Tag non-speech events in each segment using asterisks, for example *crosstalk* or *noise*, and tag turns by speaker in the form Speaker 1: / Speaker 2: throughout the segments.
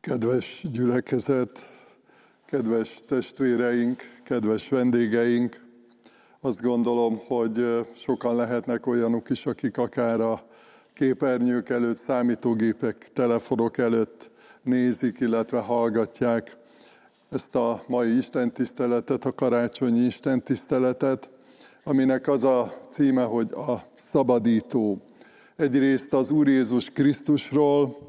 Speaker 1: Kedves gyülekezet, kedves testvéreink, kedves vendégeink, azt gondolom, hogy sokan lehetnek olyanok is, akik akár a képernyők előtt, számítógépek, telefonok előtt nézik, illetve hallgatják ezt a mai istentiszteletet, a karácsonyi istentiszteletet, aminek az a címe, hogy a szabadító. Egyrészt az Úr Jézus Krisztusról,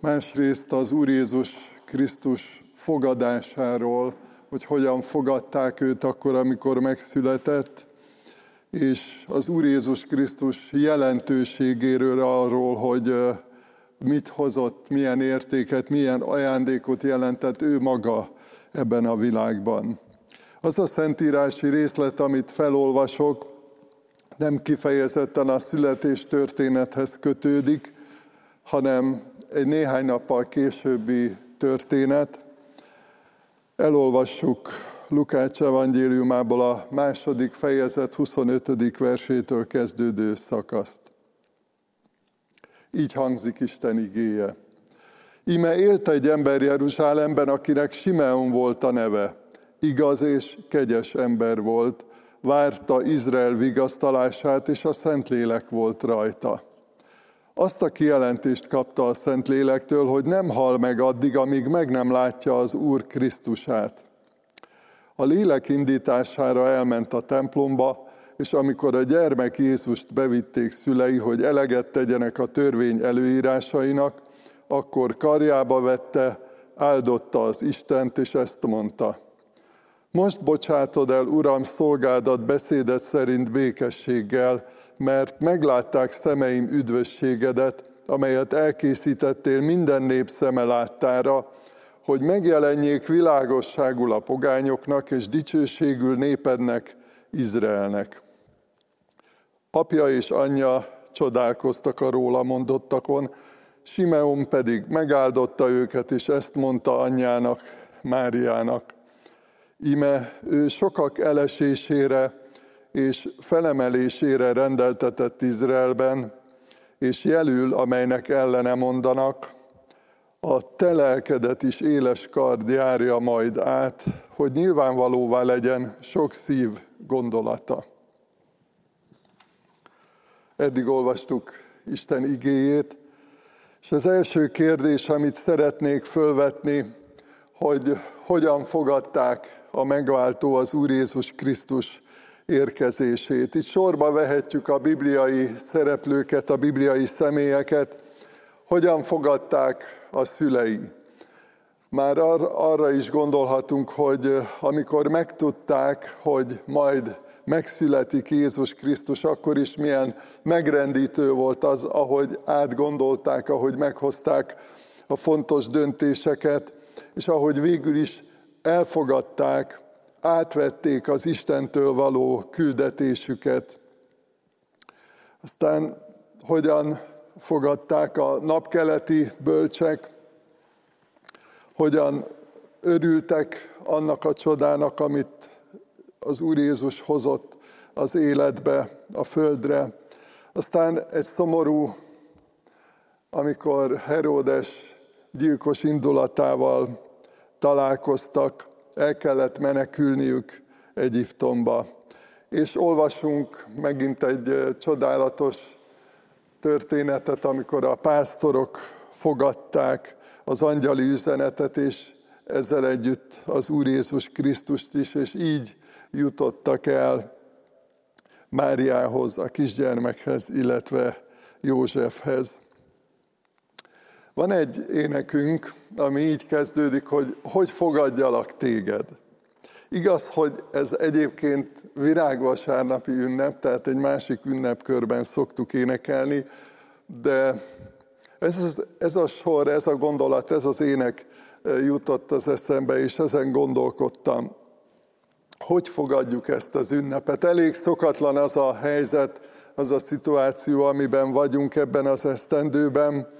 Speaker 1: másrészt az Úr Jézus Krisztus fogadásáról, hogy hogyan fogadták őt akkor, amikor megszületett, és az Úr Jézus Krisztus jelentőségéről arról, hogy mit hozott, milyen értéket, milyen ajándékot jelentett ő maga ebben a világban. Az a szentírási részlet, amit felolvasok, nem kifejezetten a születés történethez kötődik, hanem egy néhány nappal későbbi történet. Elolvassuk Lukács evangéliumából a második fejezet 25. versétől kezdődő szakaszt. Így hangzik Isten igéje. Íme élt egy ember Jeruzsálemben, akinek Simeon volt a neve. Igaz és kegyes ember volt, várta Izrael vigasztalását, és a Szentlélek volt rajta azt a kijelentést kapta a Szentlélektől, hogy nem hal meg addig, amíg meg nem látja az Úr Krisztusát. A lélek indítására elment a templomba, és amikor a gyermek Jézust bevitték szülei, hogy eleget tegyenek a törvény előírásainak, akkor karjába vette, áldotta az Istent, és ezt mondta. Most bocsátod el, Uram, szolgádat beszédet szerint békességgel, mert meglátták szemeim üdvösségedet, amelyet elkészítettél minden nép szeme láttára, hogy megjelenjék világosságul a pogányoknak és dicsőségül népednek, Izraelnek. Apja és anyja csodálkoztak a róla mondottakon, Simeon pedig megáldotta őket, és ezt mondta anyjának, Máriának. Ime ő sokak elesésére és felemelésére rendeltetett Izraelben, és jelül, amelynek ellene mondanak, a te lelkedet is éles kard járja majd át, hogy nyilvánvalóvá legyen sok szív gondolata. Eddig olvastuk Isten igéjét, és az első kérdés, amit szeretnék fölvetni, hogy hogyan fogadták a megváltó az Úr Jézus Krisztus érkezését. Itt sorba vehetjük a bibliai szereplőket, a bibliai személyeket, hogyan fogadták a szülei. Már arra is gondolhatunk, hogy amikor megtudták, hogy majd megszületik Jézus Krisztus, akkor is milyen megrendítő volt az, ahogy átgondolták, ahogy meghozták a fontos döntéseket, és ahogy végül is elfogadták átvették az Istentől való küldetésüket. Aztán hogyan fogadták a napkeleti bölcsek, hogyan örültek annak a csodának, amit az Úr Jézus hozott az életbe, a földre. Aztán egy szomorú, amikor Heródes gyilkos indulatával találkoztak, el kellett menekülniük Egyiptomba. És olvasunk megint egy csodálatos történetet, amikor a pásztorok fogadták az angyali üzenetet, és ezzel együtt az Úr Jézus Krisztust is, és így jutottak el Máriához, a kisgyermekhez, illetve Józsefhez. Van egy énekünk, ami így kezdődik, hogy hogy fogadjalak téged. Igaz, hogy ez egyébként virágvasárnapi ünnep, tehát egy másik ünnepkörben szoktuk énekelni, de ez, ez a sor, ez a gondolat, ez az ének eh, jutott az eszembe, és ezen gondolkodtam. Hogy fogadjuk ezt az ünnepet? Elég szokatlan az a helyzet, az a szituáció, amiben vagyunk ebben az esztendőben,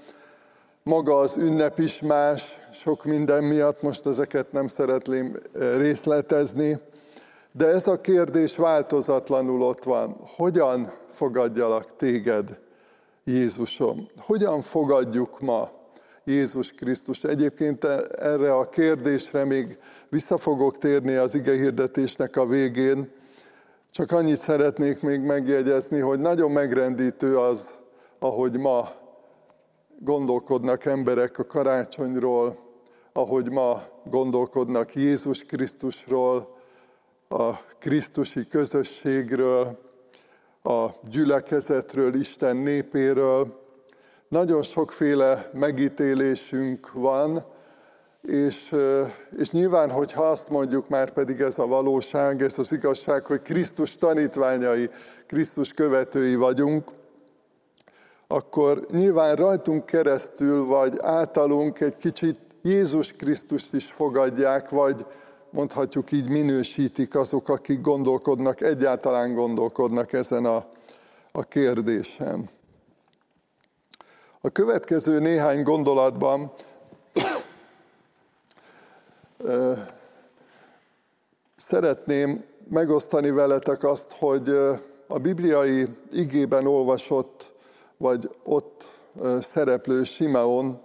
Speaker 1: maga az ünnep is más, sok minden miatt, most ezeket nem szeretném eh, részletezni, de ez a kérdés változatlanul ott van. Hogyan fogadjalak téged, Jézusom? Hogyan fogadjuk ma Jézus Krisztus. Egyébként erre a kérdésre még vissza fogok térni az ige hirdetésnek a végén, csak annyit szeretnék még megjegyezni, hogy nagyon megrendítő az, ahogy ma gondolkodnak emberek a karácsonyról, ahogy ma gondolkodnak Jézus Krisztusról, a Krisztusi közösségről, a gyülekezetről, Isten népéről. Nagyon sokféle megítélésünk van, és, és nyilván, hogyha azt mondjuk, már pedig ez a valóság, ez az igazság, hogy Krisztus tanítványai, Krisztus követői vagyunk, akkor nyilván rajtunk keresztül, vagy általunk egy kicsit Jézus Krisztust is fogadják, vagy mondhatjuk így minősítik azok, akik gondolkodnak, egyáltalán gondolkodnak ezen a, a kérdésen. A következő néhány gondolatban szeretném megosztani veletek azt, hogy a bibliai igében olvasott, vagy ott szereplő Simeon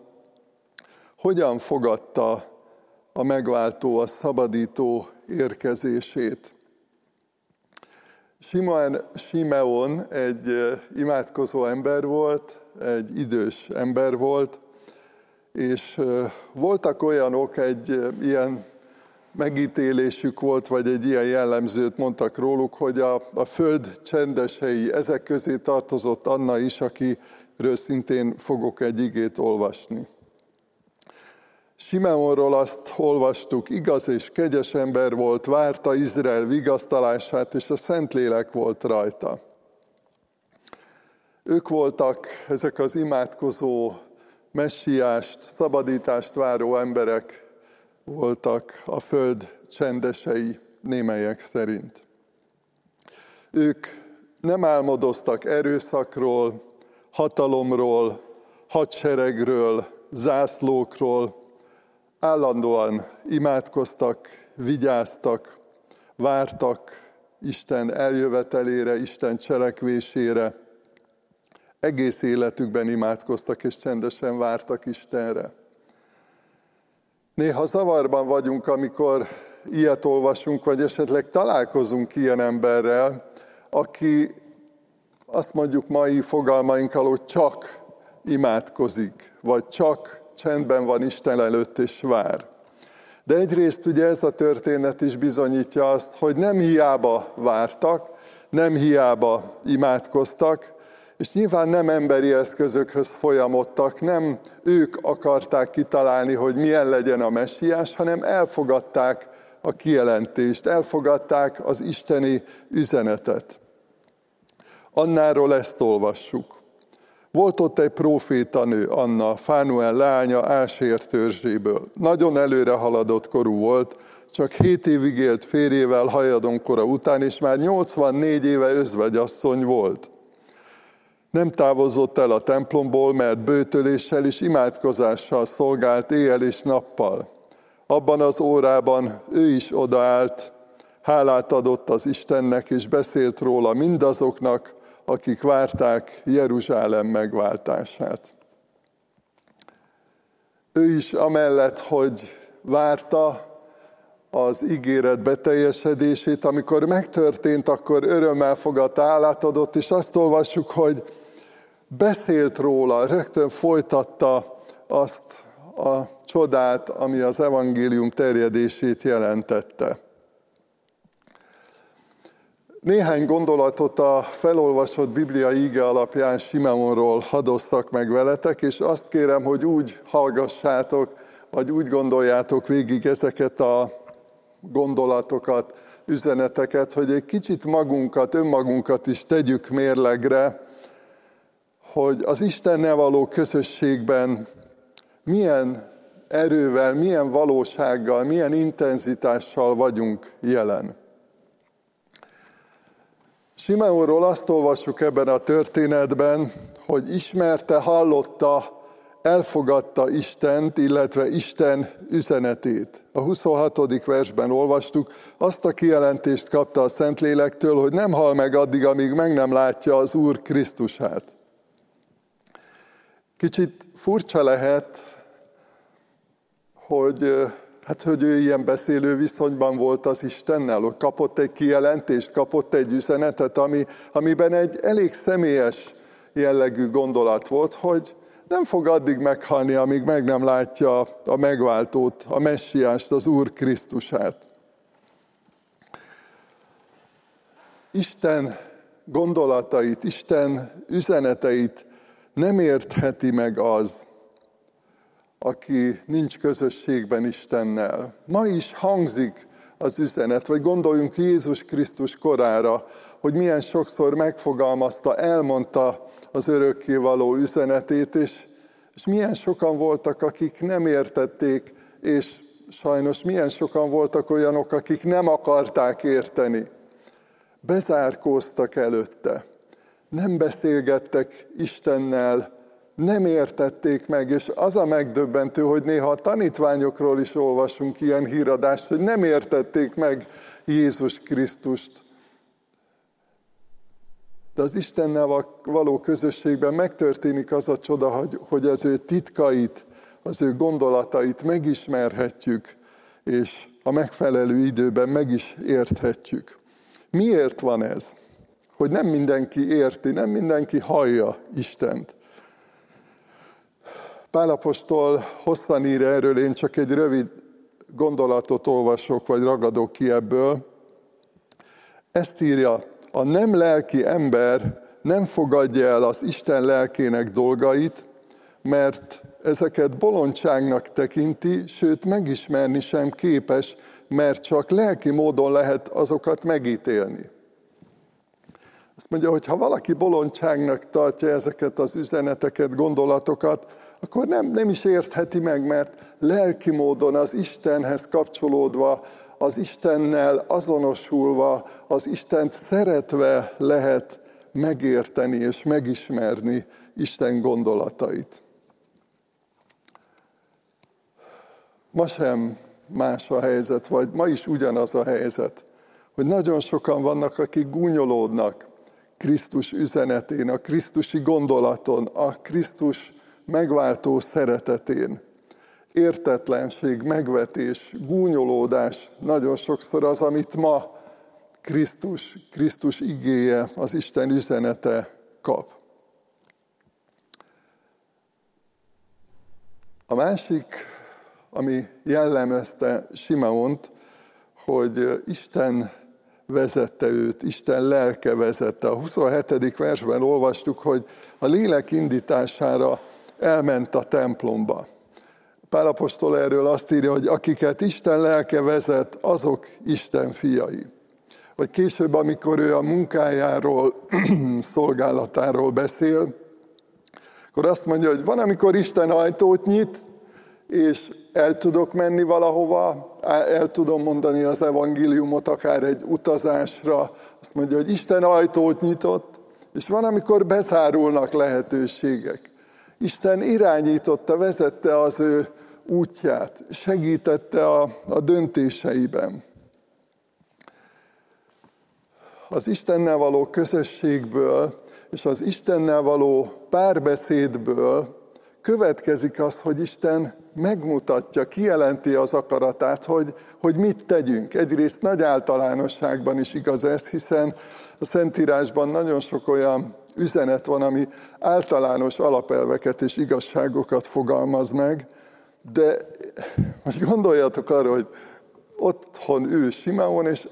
Speaker 1: hogyan fogadta a megváltó, a szabadító érkezését. Simon, Simeon egy imádkozó ember volt, egy idős ember volt, és voltak olyanok, egy ilyen megítélésük volt, vagy egy ilyen jellemzőt mondtak róluk, hogy a, a föld csendesei, ezek közé tartozott Anna is, akiről szintén fogok egy igét olvasni. Simeonról azt olvastuk, igaz és kegyes ember volt, várta Izrael vigasztalását, és a Szentlélek volt rajta. Ők voltak ezek az imádkozó, messiást, szabadítást váró emberek voltak a föld csendesei némelyek szerint. Ők nem álmodoztak erőszakról, hatalomról, hadseregről, zászlókról, állandóan imádkoztak, vigyáztak, vártak Isten eljövetelére, Isten cselekvésére. Egész életükben imádkoztak és csendesen vártak Istenre. Néha zavarban vagyunk, amikor ilyet olvasunk, vagy esetleg találkozunk ilyen emberrel, aki azt mondjuk mai fogalmainkkal, hogy csak imádkozik, vagy csak csendben van Isten előtt és vár. De egyrészt ugye ez a történet is bizonyítja azt, hogy nem hiába vártak, nem hiába imádkoztak, és nyilván nem emberi eszközökhöz folyamodtak, nem ők akarták kitalálni, hogy milyen legyen a messiás, hanem elfogadták a kijelentést, elfogadták az isteni üzenetet. Annáról ezt olvassuk. Volt ott egy profétanő, Anna, Fánuel leánya Ásér törzséből. Nagyon előre haladott korú volt, csak hét évig élt férjével hajadonkora után, és már 84 éve özvegyasszony volt. Nem távozott el a templomból, mert bőtöléssel és imádkozással szolgált éjjel és nappal. Abban az órában ő is odaállt, hálát adott az Istennek, és beszélt róla mindazoknak, akik várták Jeruzsálem megváltását. Ő is amellett, hogy várta az ígéret beteljesedését, amikor megtörtént, akkor örömmel fogadta, állát adott, és azt olvassuk, hogy beszélt róla, rögtön folytatta azt a csodát, ami az evangélium terjedését jelentette. Néhány gondolatot a felolvasott Biblia íge alapján Simeonról hadosszak meg veletek, és azt kérem, hogy úgy hallgassátok, vagy úgy gondoljátok végig ezeket a gondolatokat, üzeneteket, hogy egy kicsit magunkat, önmagunkat is tegyük mérlegre, hogy az Istennel való közösségben milyen erővel, milyen valósággal, milyen intenzitással vagyunk jelen. Simeonról azt olvassuk ebben a történetben, hogy ismerte, hallotta, elfogadta Istent, illetve Isten üzenetét. A 26. versben olvastuk, azt a kijelentést kapta a Szentlélektől, hogy nem hal meg addig, amíg meg nem látja az Úr Krisztusát. Kicsit furcsa lehet hogy, hát, hogy ő ilyen beszélő viszonyban volt az Istennel, hogy kapott egy kijelentést, kapott egy üzenetet, ami, amiben egy elég személyes jellegű gondolat volt, hogy nem fog addig meghalni, amíg meg nem látja a megváltót, a messiást, az Úr Krisztusát. Isten gondolatait, Isten üzeneteit nem értheti meg az, aki nincs közösségben Istennel. Ma is hangzik az üzenet, vagy gondoljunk Jézus Krisztus korára, hogy milyen sokszor megfogalmazta, elmondta az örökkévaló üzenetét, és, és milyen sokan voltak, akik nem értették, és sajnos milyen sokan voltak olyanok, akik nem akarták érteni. Bezárkóztak előtte, nem beszélgettek Istennel, nem értették meg, és az a megdöbbentő, hogy néha a tanítványokról is olvasunk ilyen híradást, hogy nem értették meg Jézus Krisztust. De az Istennel való közösségben megtörténik az a csoda, hogy, az ő titkait, az ő gondolatait megismerhetjük, és a megfelelő időben meg is érthetjük. Miért van ez? Hogy nem mindenki érti, nem mindenki hallja Istent. Pálapostól hosszan ír erről, én csak egy rövid gondolatot olvasok, vagy ragadok ki ebből. Ezt írja, a nem lelki ember nem fogadja el az Isten lelkének dolgait, mert ezeket bolondságnak tekinti, sőt megismerni sem képes, mert csak lelki módon lehet azokat megítélni. Azt mondja, hogy ha valaki bolondságnak tartja ezeket az üzeneteket, gondolatokat, akkor nem, nem is értheti meg, mert lelki módon az Istenhez kapcsolódva, az Istennel azonosulva, az Istent szeretve lehet megérteni és megismerni Isten gondolatait. Ma sem más a helyzet, vagy ma is ugyanaz a helyzet, hogy nagyon sokan vannak, akik gúnyolódnak Krisztus üzenetén, a Krisztusi gondolaton, a Krisztus megváltó szeretetén. Értetlenség, megvetés, gúnyolódás nagyon sokszor az, amit ma Krisztus, Krisztus igéje, az Isten üzenete kap. A másik, ami jellemezte Simeont, hogy Isten vezette őt, Isten lelke vezette. A 27. versben olvastuk, hogy a lélek indítására elment a templomba. Pálapostól erről azt írja, hogy akiket Isten lelke vezet, azok Isten fiai. Vagy később, amikor ő a munkájáról, *clears throat* szolgálatáról beszél, akkor azt mondja, hogy van, amikor Isten ajtót nyit, és el tudok menni valahova, el tudom mondani az evangéliumot akár egy utazásra, azt mondja, hogy Isten ajtót nyitott, és van, amikor bezárulnak lehetőségek. Isten irányította, vezette az ő útját, segítette a, a döntéseiben. Az Istennel való közösségből és az Istennel való párbeszédből következik az, hogy Isten megmutatja, kijelenti az akaratát, hogy, hogy mit tegyünk. Egyrészt nagy általánosságban is igaz ez, hiszen a Szentírásban nagyon sok olyan üzenet van, ami általános alapelveket és igazságokat fogalmaz meg, de most gondoljatok arra, hogy otthon ül Simeon, és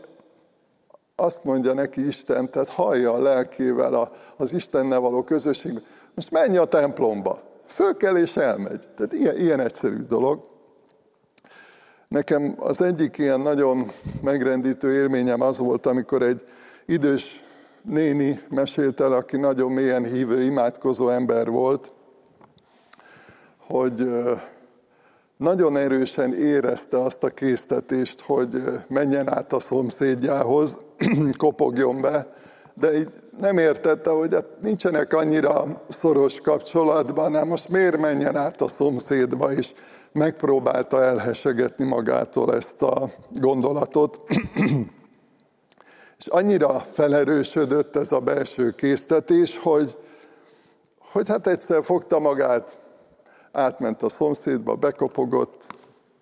Speaker 1: azt mondja neki Isten, tehát hallja a lelkével az Istennel való közösségben, most menj a templomba, föl kell és elmegy. Tehát ilyen, ilyen egyszerű dolog. Nekem az egyik ilyen nagyon megrendítő élményem az volt, amikor egy idős néni mesélt el, aki nagyon mélyen hívő, imádkozó ember volt, hogy nagyon erősen érezte azt a késztetést, hogy menjen át a szomszédjához, *clears throat* kopogjon be, de így nem értette, hogy hát nincsenek annyira szoros kapcsolatban, nem most miért menjen át a szomszédba, és megpróbálta elhesegetni magától ezt a gondolatot. És annyira felerősödött ez a belső késztetés, hogy, hogy hát egyszer fogta magát, átment a szomszédba, bekopogott,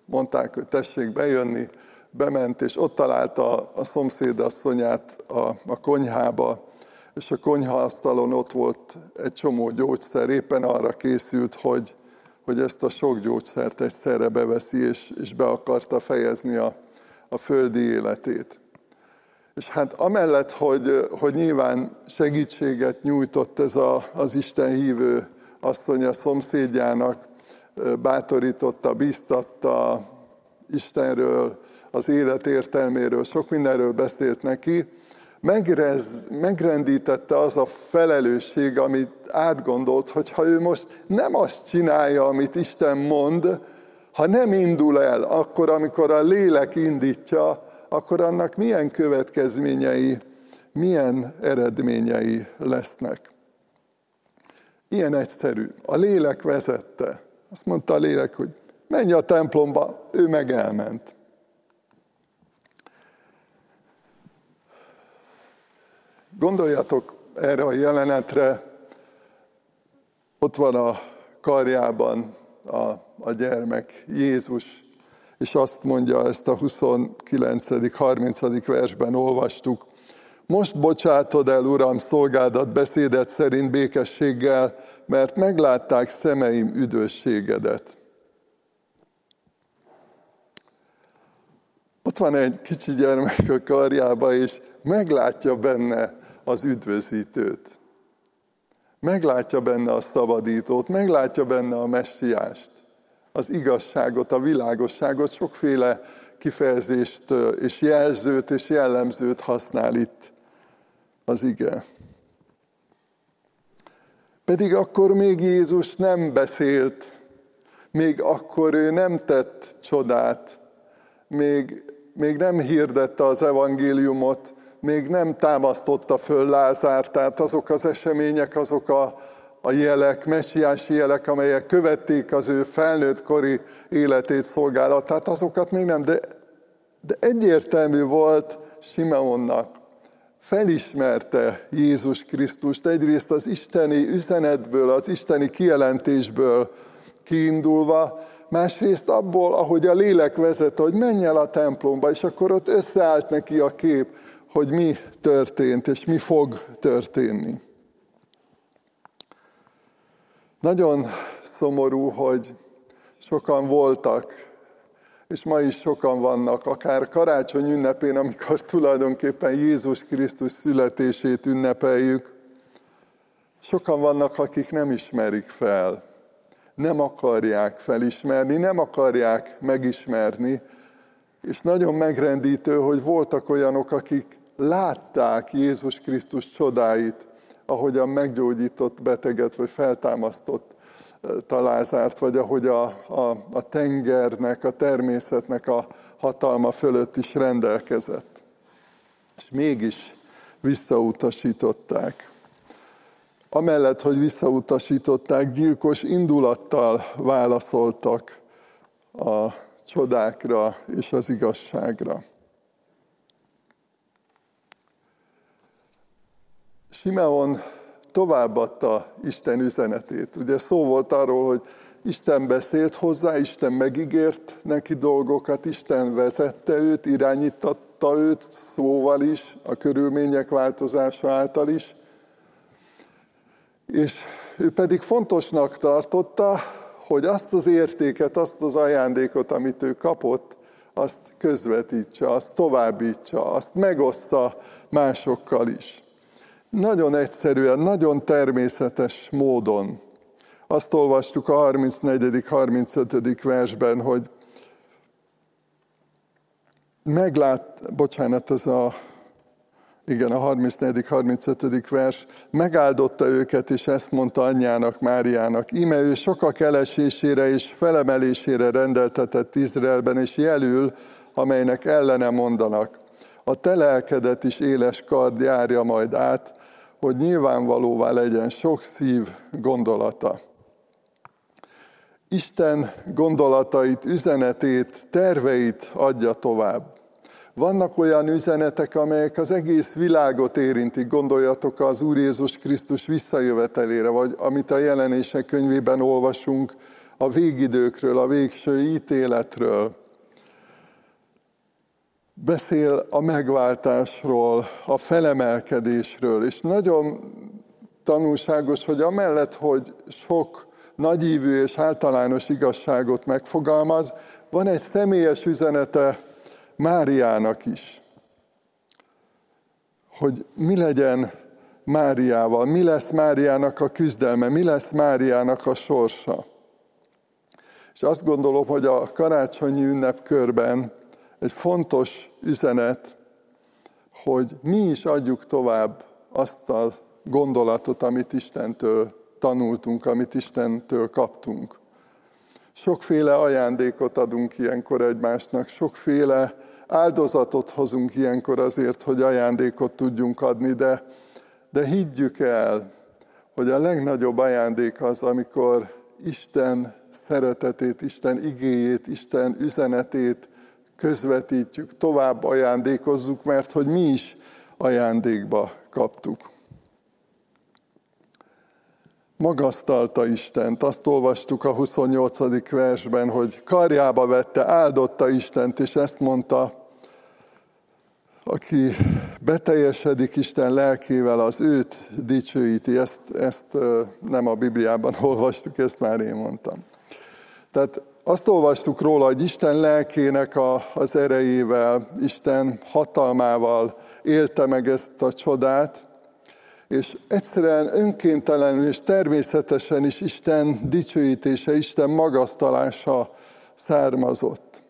Speaker 1: mondták, hogy tessék bejönni, bement, és ott találta a szomszédasszonyát a, a konyhába, és a konyhaasztalon ott volt egy csomó gyógyszer, éppen arra készült, hogy, hogy ezt a sok gyógyszert egyszerre beveszi, és, és be akarta fejezni a, a földi életét. És hát amellett, hogy, hogy nyilván segítséget nyújtott ez a, az Isten hívő asszony a szomszédjának, bátorította, bíztatta Istenről, az élet értelméről, sok mindenről beszélt neki, megrez, megrendítette az a felelősség, amit átgondolt, hogy ha ő most nem azt csinálja, amit Isten mond, ha nem indul el, akkor, amikor a lélek indítja, akkor annak milyen következményei, milyen eredményei lesznek. Ilyen egyszerű. A lélek vezette. Azt mondta a lélek, hogy menj a templomba, ő meg elment. Gondoljatok erre a jelenetre, ott van a karjában a, a gyermek, Jézus, és azt mondja, ezt a 29. 30. versben olvastuk, most bocsátod el, Uram, szolgádat beszédet szerint békességgel, mert meglátták szemeim üdvösségedet. Ott van egy kicsi gyermek a karjába, és meglátja benne az üdvözítőt. Meglátja benne a szabadítót, meglátja benne a messiást, az igazságot, a világosságot, sokféle kifejezést és jelzőt és jellemzőt használ itt az ige. Pedig akkor még Jézus nem beszélt, még akkor ő nem tett csodát, még, még nem hirdette az evangéliumot, még nem támasztotta föl Lázár, tehát azok az események, azok a, a jelek, messiási jelek, amelyek követték az ő felnőtt kori életét, szolgálatát, azokat még nem, de, de egyértelmű volt Simeonnak, felismerte Jézus Krisztust. Egyrészt az isteni üzenetből, az isteni kijelentésből kiindulva, másrészt abból, ahogy a lélek vezet, hogy menj el a templomba, és akkor ott összeállt neki a kép, hogy mi történt, és mi fog történni. Nagyon szomorú, hogy sokan voltak, és ma is sokan vannak, akár karácsony ünnepén, amikor tulajdonképpen Jézus Krisztus születését ünnepeljük. Sokan vannak, akik nem ismerik fel, nem akarják felismerni, nem akarják megismerni, és nagyon megrendítő, hogy voltak olyanok, akik látták Jézus Krisztus csodáit, ahogyan meggyógyított beteget, vagy feltámasztott talázárt, vagy ahogy a, a, a tengernek, a természetnek a hatalma fölött is rendelkezett. És mégis visszautasították. Amellett, hogy visszautasították, gyilkos indulattal válaszoltak a csodákra és az igazságra. Simeon továbbadta Isten üzenetét. Ugye szó volt arról, hogy Isten beszélt hozzá, Isten megígért neki dolgokat, Isten vezette őt, irányítatta őt szóval is, a körülmények változása által is. És ő pedig fontosnak tartotta, hogy azt az értéket, azt az ajándékot, amit ő kapott, azt közvetítse, azt továbbítsa, azt megossza másokkal is nagyon egyszerűen, nagyon természetes módon. Azt olvastuk a 34. 35. versben, hogy meglát, bocsánat, ez a, igen, a 34. 35. vers, megáldotta őket, és ezt mondta anyjának, Máriának, íme ő sokak elesésére és felemelésére rendeltetett Izraelben, és jelül, amelynek ellene mondanak. A te lelkedet is éles kard járja majd át, hogy nyilvánvalóvá legyen sok szív gondolata. Isten gondolatait, üzenetét, terveit adja tovább. Vannak olyan üzenetek, amelyek az egész világot érintik. Gondoljatok az Úr Jézus Krisztus visszajövetelére, vagy amit a jelenések könyvében olvasunk, a végidőkről, a végső ítéletről. Beszél a megváltásról, a felemelkedésről, és nagyon tanulságos, hogy amellett, hogy sok nagyívű és általános igazságot megfogalmaz, van egy személyes üzenete Máriának is, hogy mi legyen Máriával, mi lesz Máriának a küzdelme, mi lesz Máriának a sorsa. És azt gondolom, hogy a karácsonyi ünnepkörben egy fontos üzenet, hogy mi is adjuk tovább azt a gondolatot, amit Istentől tanultunk, amit Istentől kaptunk. Sokféle ajándékot adunk ilyenkor egymásnak, sokféle áldozatot hozunk ilyenkor azért, hogy ajándékot tudjunk adni, de, de higgyük el, hogy a legnagyobb ajándék az, amikor Isten szeretetét, Isten igéjét, Isten üzenetét közvetítjük, tovább ajándékozzuk, mert hogy mi is ajándékba kaptuk. Magasztalta Istent. Azt olvastuk a 28. versben, hogy karjába vette, áldotta Istent, és ezt mondta, aki beteljesedik Isten lelkével, az őt dicsőíti. Ezt, ezt nem a Bibliában *laughs* olvastuk, ezt már én mondtam. Tehát azt olvastuk róla, hogy Isten lelkének a, az erejével, Isten hatalmával élte meg ezt a csodát, és egyszerűen önkéntelenül és természetesen is Isten dicsőítése, Isten magasztalása származott.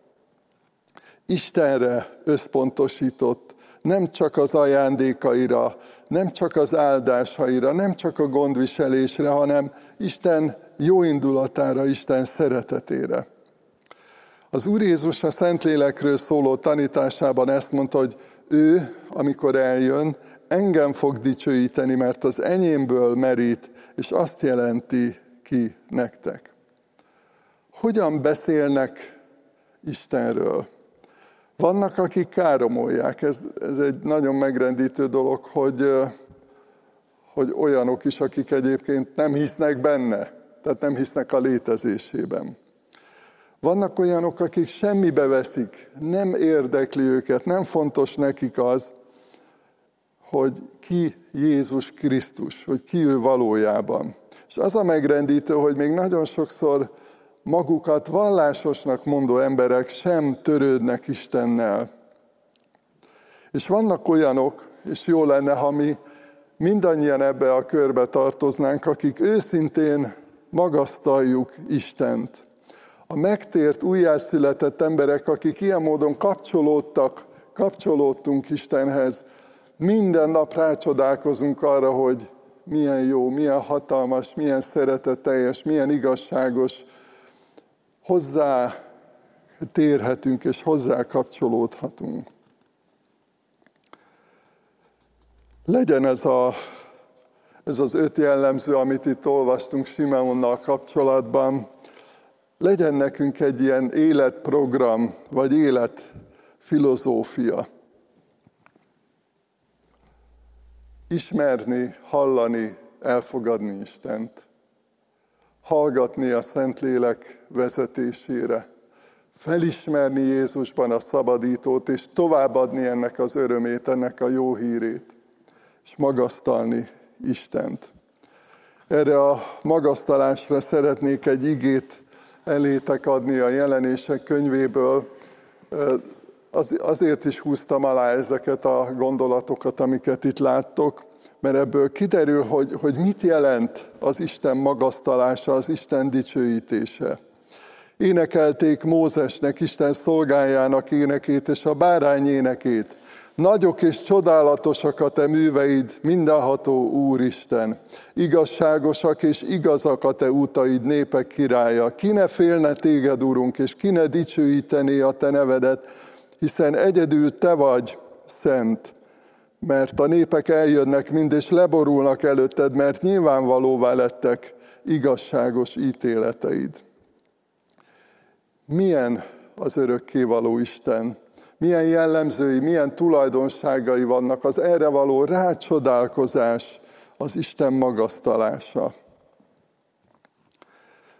Speaker 1: Istenre összpontosított, nem csak az ajándékaira, nem csak az áldásaira, nem csak a gondviselésre, hanem Isten jó indulatára, Isten szeretetére. Az Úr Jézus a Szentlélekről szóló tanításában ezt mondta, hogy ő, amikor eljön, engem fog dicsőíteni, mert az enyémből merít, és azt jelenti ki nektek. Hogyan beszélnek Istenről? Vannak, akik káromolják. Ez, ez egy nagyon megrendítő dolog, hogy, hogy olyanok is, akik egyébként nem hisznek benne, tehát nem hisznek a létezésében. Vannak olyanok, akik semmibe veszik, nem érdekli őket, nem fontos nekik az, hogy ki Jézus Krisztus, hogy ki ő valójában. És az a megrendítő, hogy még nagyon sokszor magukat vallásosnak mondó emberek sem törődnek Istennel. És vannak olyanok, és jó lenne, ha mi mindannyian ebbe a körbe tartoznánk, akik őszintén magasztaljuk Istent. A megtért, újjászületett emberek, akik ilyen módon kapcsolódtak, kapcsolódtunk Istenhez, minden nap rácsodálkozunk arra, hogy milyen jó, milyen hatalmas, milyen szeretetteljes, milyen igazságos, hozzá térhetünk és hozzá kapcsolódhatunk. Legyen ez, a, ez az öt jellemző, amit itt olvastunk Simeonnal kapcsolatban, legyen nekünk egy ilyen életprogram, vagy életfilozófia. Ismerni, hallani, elfogadni Istent. Hallgatni a Szentlélek vezetésére, felismerni Jézusban a szabadítót, és továbbadni ennek az örömét, ennek a jó hírét, és magasztalni Istent. Erre a magasztalásra szeretnék egy igét elétek adni a jelenések könyvéből. azért is húztam alá ezeket a gondolatokat, amiket itt láttok, mert ebből kiderül, hogy, hogy mit jelent az Isten magasztalása, az Isten dicsőítése. Énekelték Mózesnek, Isten szolgájának énekét és a bárány énekét. Nagyok és csodálatosak a te műveid, mindenható Úristen. Igazságosak és igazak a te utaid, népek királya. Ki ne félne téged, Urunk, és ki ne dicsőítené a te nevedet, hiszen egyedül te vagy szent mert a népek eljönnek mind, és leborulnak előtted, mert nyilvánvalóvá lettek igazságos ítéleteid. Milyen az örökkévaló Isten? Milyen jellemzői, milyen tulajdonságai vannak az erre való rácsodálkozás, az Isten magasztalása.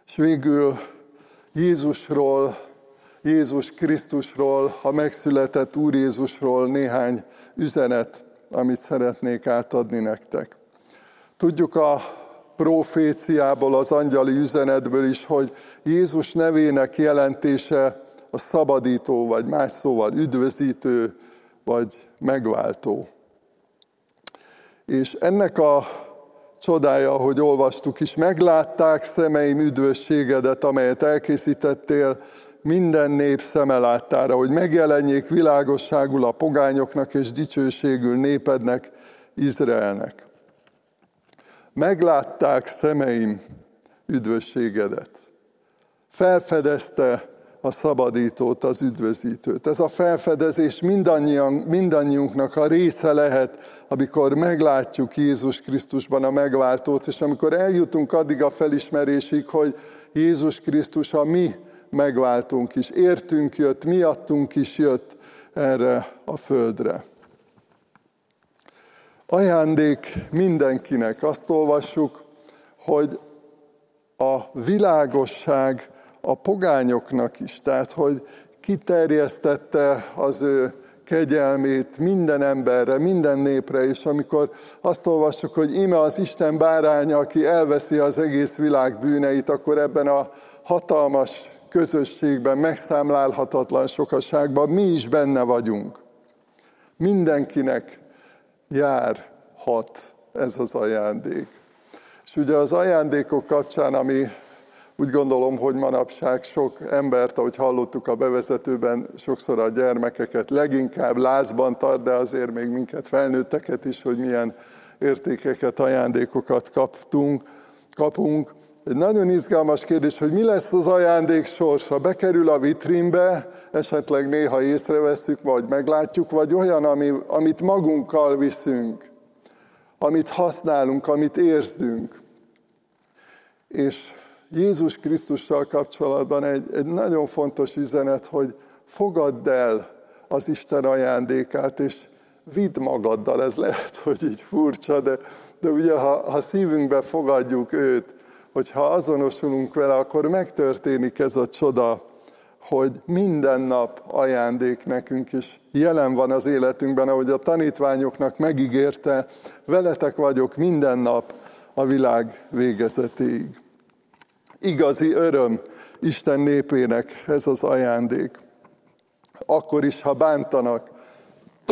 Speaker 1: És végül Jézusról Jézus Krisztusról, a megszületett Úr Jézusról néhány üzenet, amit szeretnék átadni nektek. Tudjuk a proféciából, az angyali üzenetből is, hogy Jézus nevének jelentése a szabadító, vagy más szóval üdvözítő, vagy megváltó. És ennek a csodája, hogy olvastuk is, meglátták szemeim üdvösségedet, amelyet elkészítettél minden nép szeme láttára, hogy megjelenjék világosságul a pogányoknak és dicsőségül népednek, Izraelnek. Meglátták szemeim üdvösségedet. Felfedezte a szabadítót, az üdvözítőt. Ez a felfedezés mindannyiunknak a része lehet, amikor meglátjuk Jézus Krisztusban a megváltót, és amikor eljutunk addig a felismerésig, hogy Jézus Krisztus a mi megváltunk is, értünk jött, miattunk is jött erre a földre. Ajándék mindenkinek. Azt olvassuk, hogy a világosság a pogányoknak is, tehát hogy kiterjesztette az ő kegyelmét minden emberre, minden népre, és amikor azt olvassuk, hogy ime az Isten báránya, aki elveszi az egész világ bűneit, akkor ebben a hatalmas közösségben, megszámlálhatatlan sokaságban mi is benne vagyunk. Mindenkinek járhat ez az ajándék. És ugye az ajándékok kapcsán, ami úgy gondolom, hogy manapság sok embert, ahogy hallottuk a bevezetőben, sokszor a gyermekeket leginkább lázban tart, de azért még minket felnőtteket is, hogy milyen értékeket, ajándékokat kaptunk, kapunk. Egy nagyon izgalmas kérdés, hogy mi lesz az ajándék sorsa? Bekerül a vitrínbe, esetleg néha észreveszünk, vagy meglátjuk, vagy olyan, ami, amit magunkkal viszünk, amit használunk, amit érzünk. És Jézus Krisztussal kapcsolatban egy, egy nagyon fontos üzenet, hogy fogadd el az Isten ajándékát, és vidd magaddal. Ez lehet, hogy így furcsa, de, de ugye ha, ha szívünkbe fogadjuk őt, hogyha azonosulunk vele, akkor megtörténik ez a csoda, hogy minden nap ajándék nekünk, és jelen van az életünkben, ahogy a tanítványoknak megígérte, veletek vagyok minden nap a világ végezetéig. Igazi öröm Isten népének ez az ajándék. Akkor is, ha bántanak, *coughs*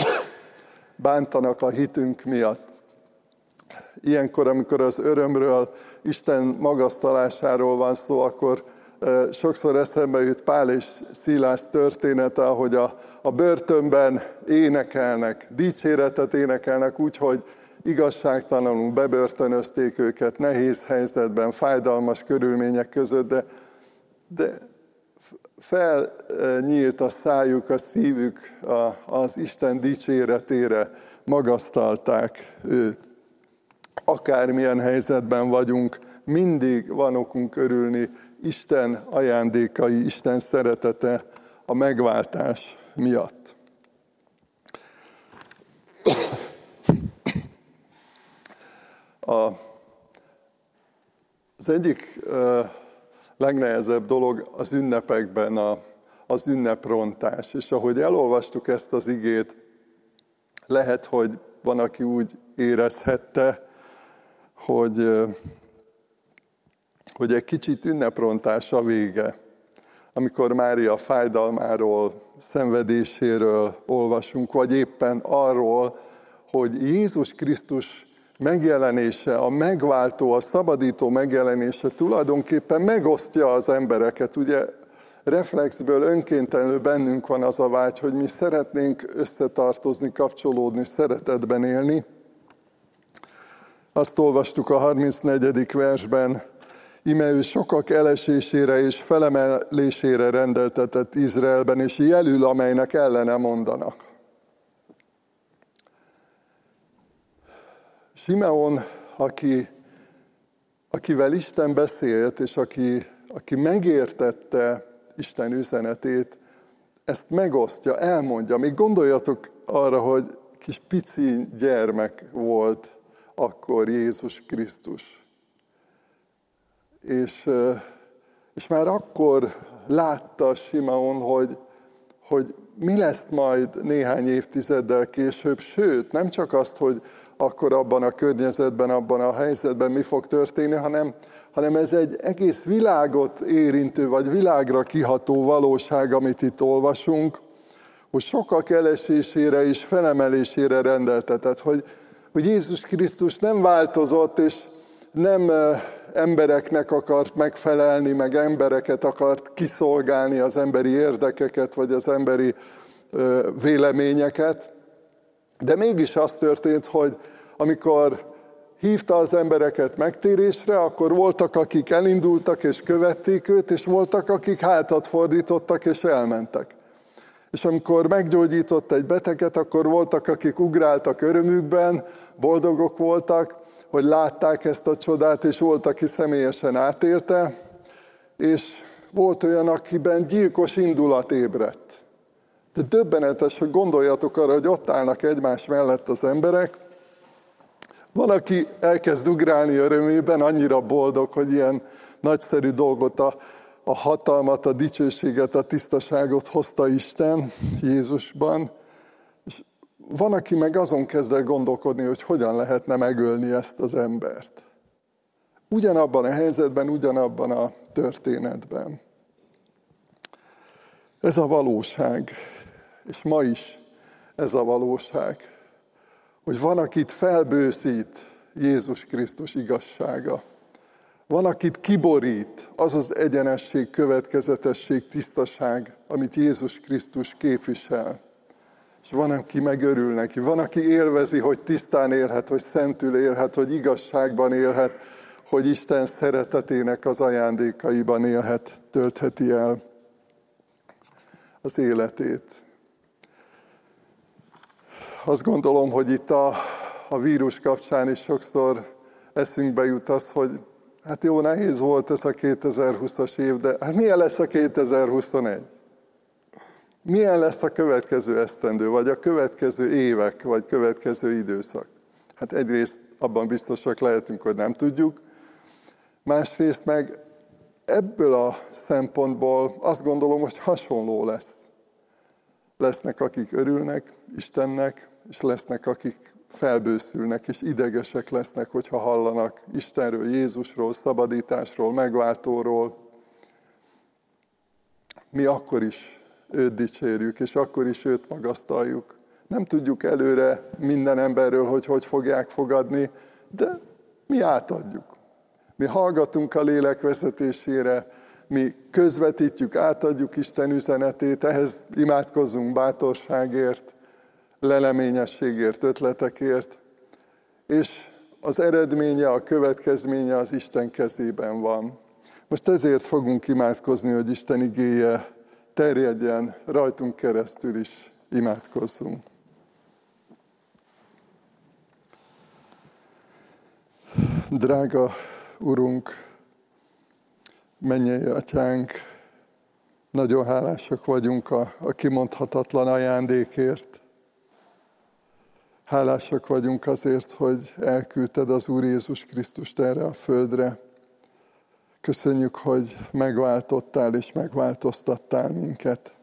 Speaker 1: bántanak a hitünk miatt. Ilyenkor, amikor az örömről, Isten magasztalásáról van szó, akkor sokszor eszembe jut Pál és Szilász története, ahogy a, a börtönben énekelnek, dicséretet énekelnek úgy, hogy igazságtalanul bebörtönözték őket nehéz helyzetben, fájdalmas körülmények között, de, de felnyílt a szájuk, a szívük az Isten dicséretére, magasztalták őt. Akármilyen helyzetben vagyunk, mindig van okunk örülni Isten ajándékai, Isten szeretete a megváltás miatt. A, az egyik legnehezebb dolog az ünnepekben a, az ünneprontás. És ahogy elolvastuk ezt az igét, lehet, hogy van, aki úgy érezhette, hogy, hogy egy kicsit ünneprontás a vége. Amikor Mária fájdalmáról, szenvedéséről olvasunk, vagy éppen arról, hogy Jézus Krisztus megjelenése, a megváltó, a szabadító megjelenése tulajdonképpen megosztja az embereket. Ugye reflexből önkéntelenül bennünk van az a vágy, hogy mi szeretnénk összetartozni, kapcsolódni, szeretetben élni. Azt olvastuk a 34. versben, ime ő sokak elesésére és felemelésére rendeltetett Izraelben, és jelül, amelynek ellene mondanak. Simeon, aki, akivel Isten beszélt, és aki, aki megértette Isten üzenetét, ezt megosztja, elmondja. Még gondoljatok arra, hogy kis pici gyermek volt akkor Jézus Krisztus. És, és már akkor látta Simeon, hogy, hogy mi lesz majd néhány évtizeddel később, sőt, nem csak azt, hogy akkor abban a környezetben, abban a helyzetben mi fog történni, hanem, hanem ez egy egész világot érintő, vagy világra kiható valóság, amit itt olvasunk, hogy sokak elesésére és felemelésére rendeltetett, hogy, hogy Jézus Krisztus nem változott, és nem embereknek akart megfelelni, meg embereket akart kiszolgálni, az emberi érdekeket, vagy az emberi véleményeket, de mégis az történt, hogy amikor hívta az embereket megtérésre, akkor voltak, akik elindultak és követték őt, és voltak, akik hátat fordítottak és elmentek. És amikor meggyógyított egy beteget, akkor voltak, akik ugráltak örömükben, boldogok voltak, hogy látták ezt a csodát, és volt, aki személyesen átélte, és volt olyan, akiben gyilkos indulat ébredt. De döbbenetes, hogy gondoljatok arra, hogy ott állnak egymás mellett az emberek, van, aki elkezd ugrálni örömében, annyira boldog, hogy ilyen nagyszerű dolgot, a, a hatalmat, a dicsőséget, a tisztaságot hozta Isten Jézusban, és van, aki meg azon kezd el gondolkodni, hogy hogyan lehetne megölni ezt az embert. Ugyanabban a helyzetben, ugyanabban a történetben. Ez a valóság, és ma is ez a valóság hogy van, akit felbőszít Jézus Krisztus igazsága. Van, akit kiborít az az egyenesség, következetesség, tisztaság, amit Jézus Krisztus képvisel. És van, aki megörül neki. Van, aki élvezi, hogy tisztán élhet, hogy szentül élhet, hogy igazságban élhet, hogy Isten szeretetének az ajándékaiban élhet, töltheti el az életét azt gondolom, hogy itt a, a vírus kapcsán is sokszor eszünkbe jut az, hogy hát jó, nehéz volt ez a 2020-as év, de hát milyen lesz a 2021? Milyen lesz a következő esztendő, vagy a következő évek, vagy következő időszak? Hát egyrészt abban biztosak lehetünk, hogy nem tudjuk, másrészt meg ebből a szempontból azt gondolom, hogy hasonló lesz. Lesznek, akik örülnek Istennek, és lesznek, akik felbőszülnek, és idegesek lesznek, hogyha hallanak Istenről, Jézusról, szabadításról, megváltóról. Mi akkor is őt dicsérjük, és akkor is őt magasztaljuk. Nem tudjuk előre minden emberről, hogy hogy fogják fogadni, de mi átadjuk. Mi hallgatunk a lélek vezetésére, mi közvetítjük, átadjuk Isten üzenetét, ehhez imádkozzunk bátorságért, leleményességért, ötletekért, és az eredménye, a következménye az Isten kezében van. Most ezért fogunk imádkozni, hogy Isten igéje terjedjen rajtunk keresztül is imádkozzunk. Drága Urunk, mennyei atyánk, nagyon hálásak vagyunk a, a kimondhatatlan ajándékért, Hálásak vagyunk azért, hogy elküldted az Úr Jézus Krisztust erre a földre. Köszönjük, hogy megváltottál és megváltoztattál minket.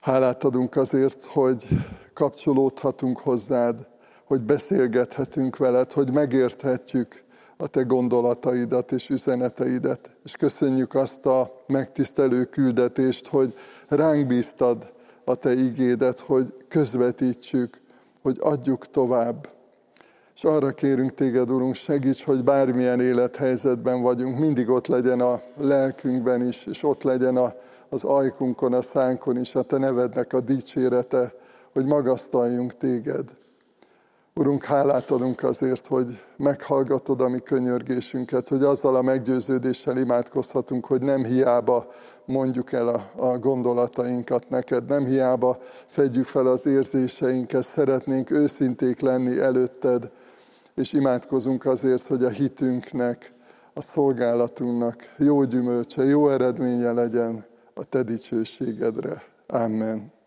Speaker 1: Hálát adunk azért, hogy kapcsolódhatunk hozzád, hogy beszélgethetünk veled, hogy megérthetjük a te gondolataidat és üzeneteidet. És köszönjük azt a megtisztelő küldetést, hogy ránk bíztad a te igédet, hogy közvetítsük, hogy adjuk tovább. És arra kérünk téged, Urunk, segíts, hogy bármilyen élethelyzetben vagyunk, mindig ott legyen a lelkünkben is, és ott legyen a, az ajkunkon, a szánkon is a te nevednek a dicsérete, hogy magasztaljunk téged. Urunk, hálát adunk azért, hogy meghallgatod a mi könyörgésünket, hogy azzal a meggyőződéssel imádkozhatunk, hogy nem hiába mondjuk el a, a gondolatainkat neked, nem hiába fedjük fel az érzéseinket, szeretnénk őszinték lenni előtted, és imádkozunk azért, hogy a hitünknek, a szolgálatunknak jó gyümölcse, jó eredménye legyen a te dicsőségedre. Amen.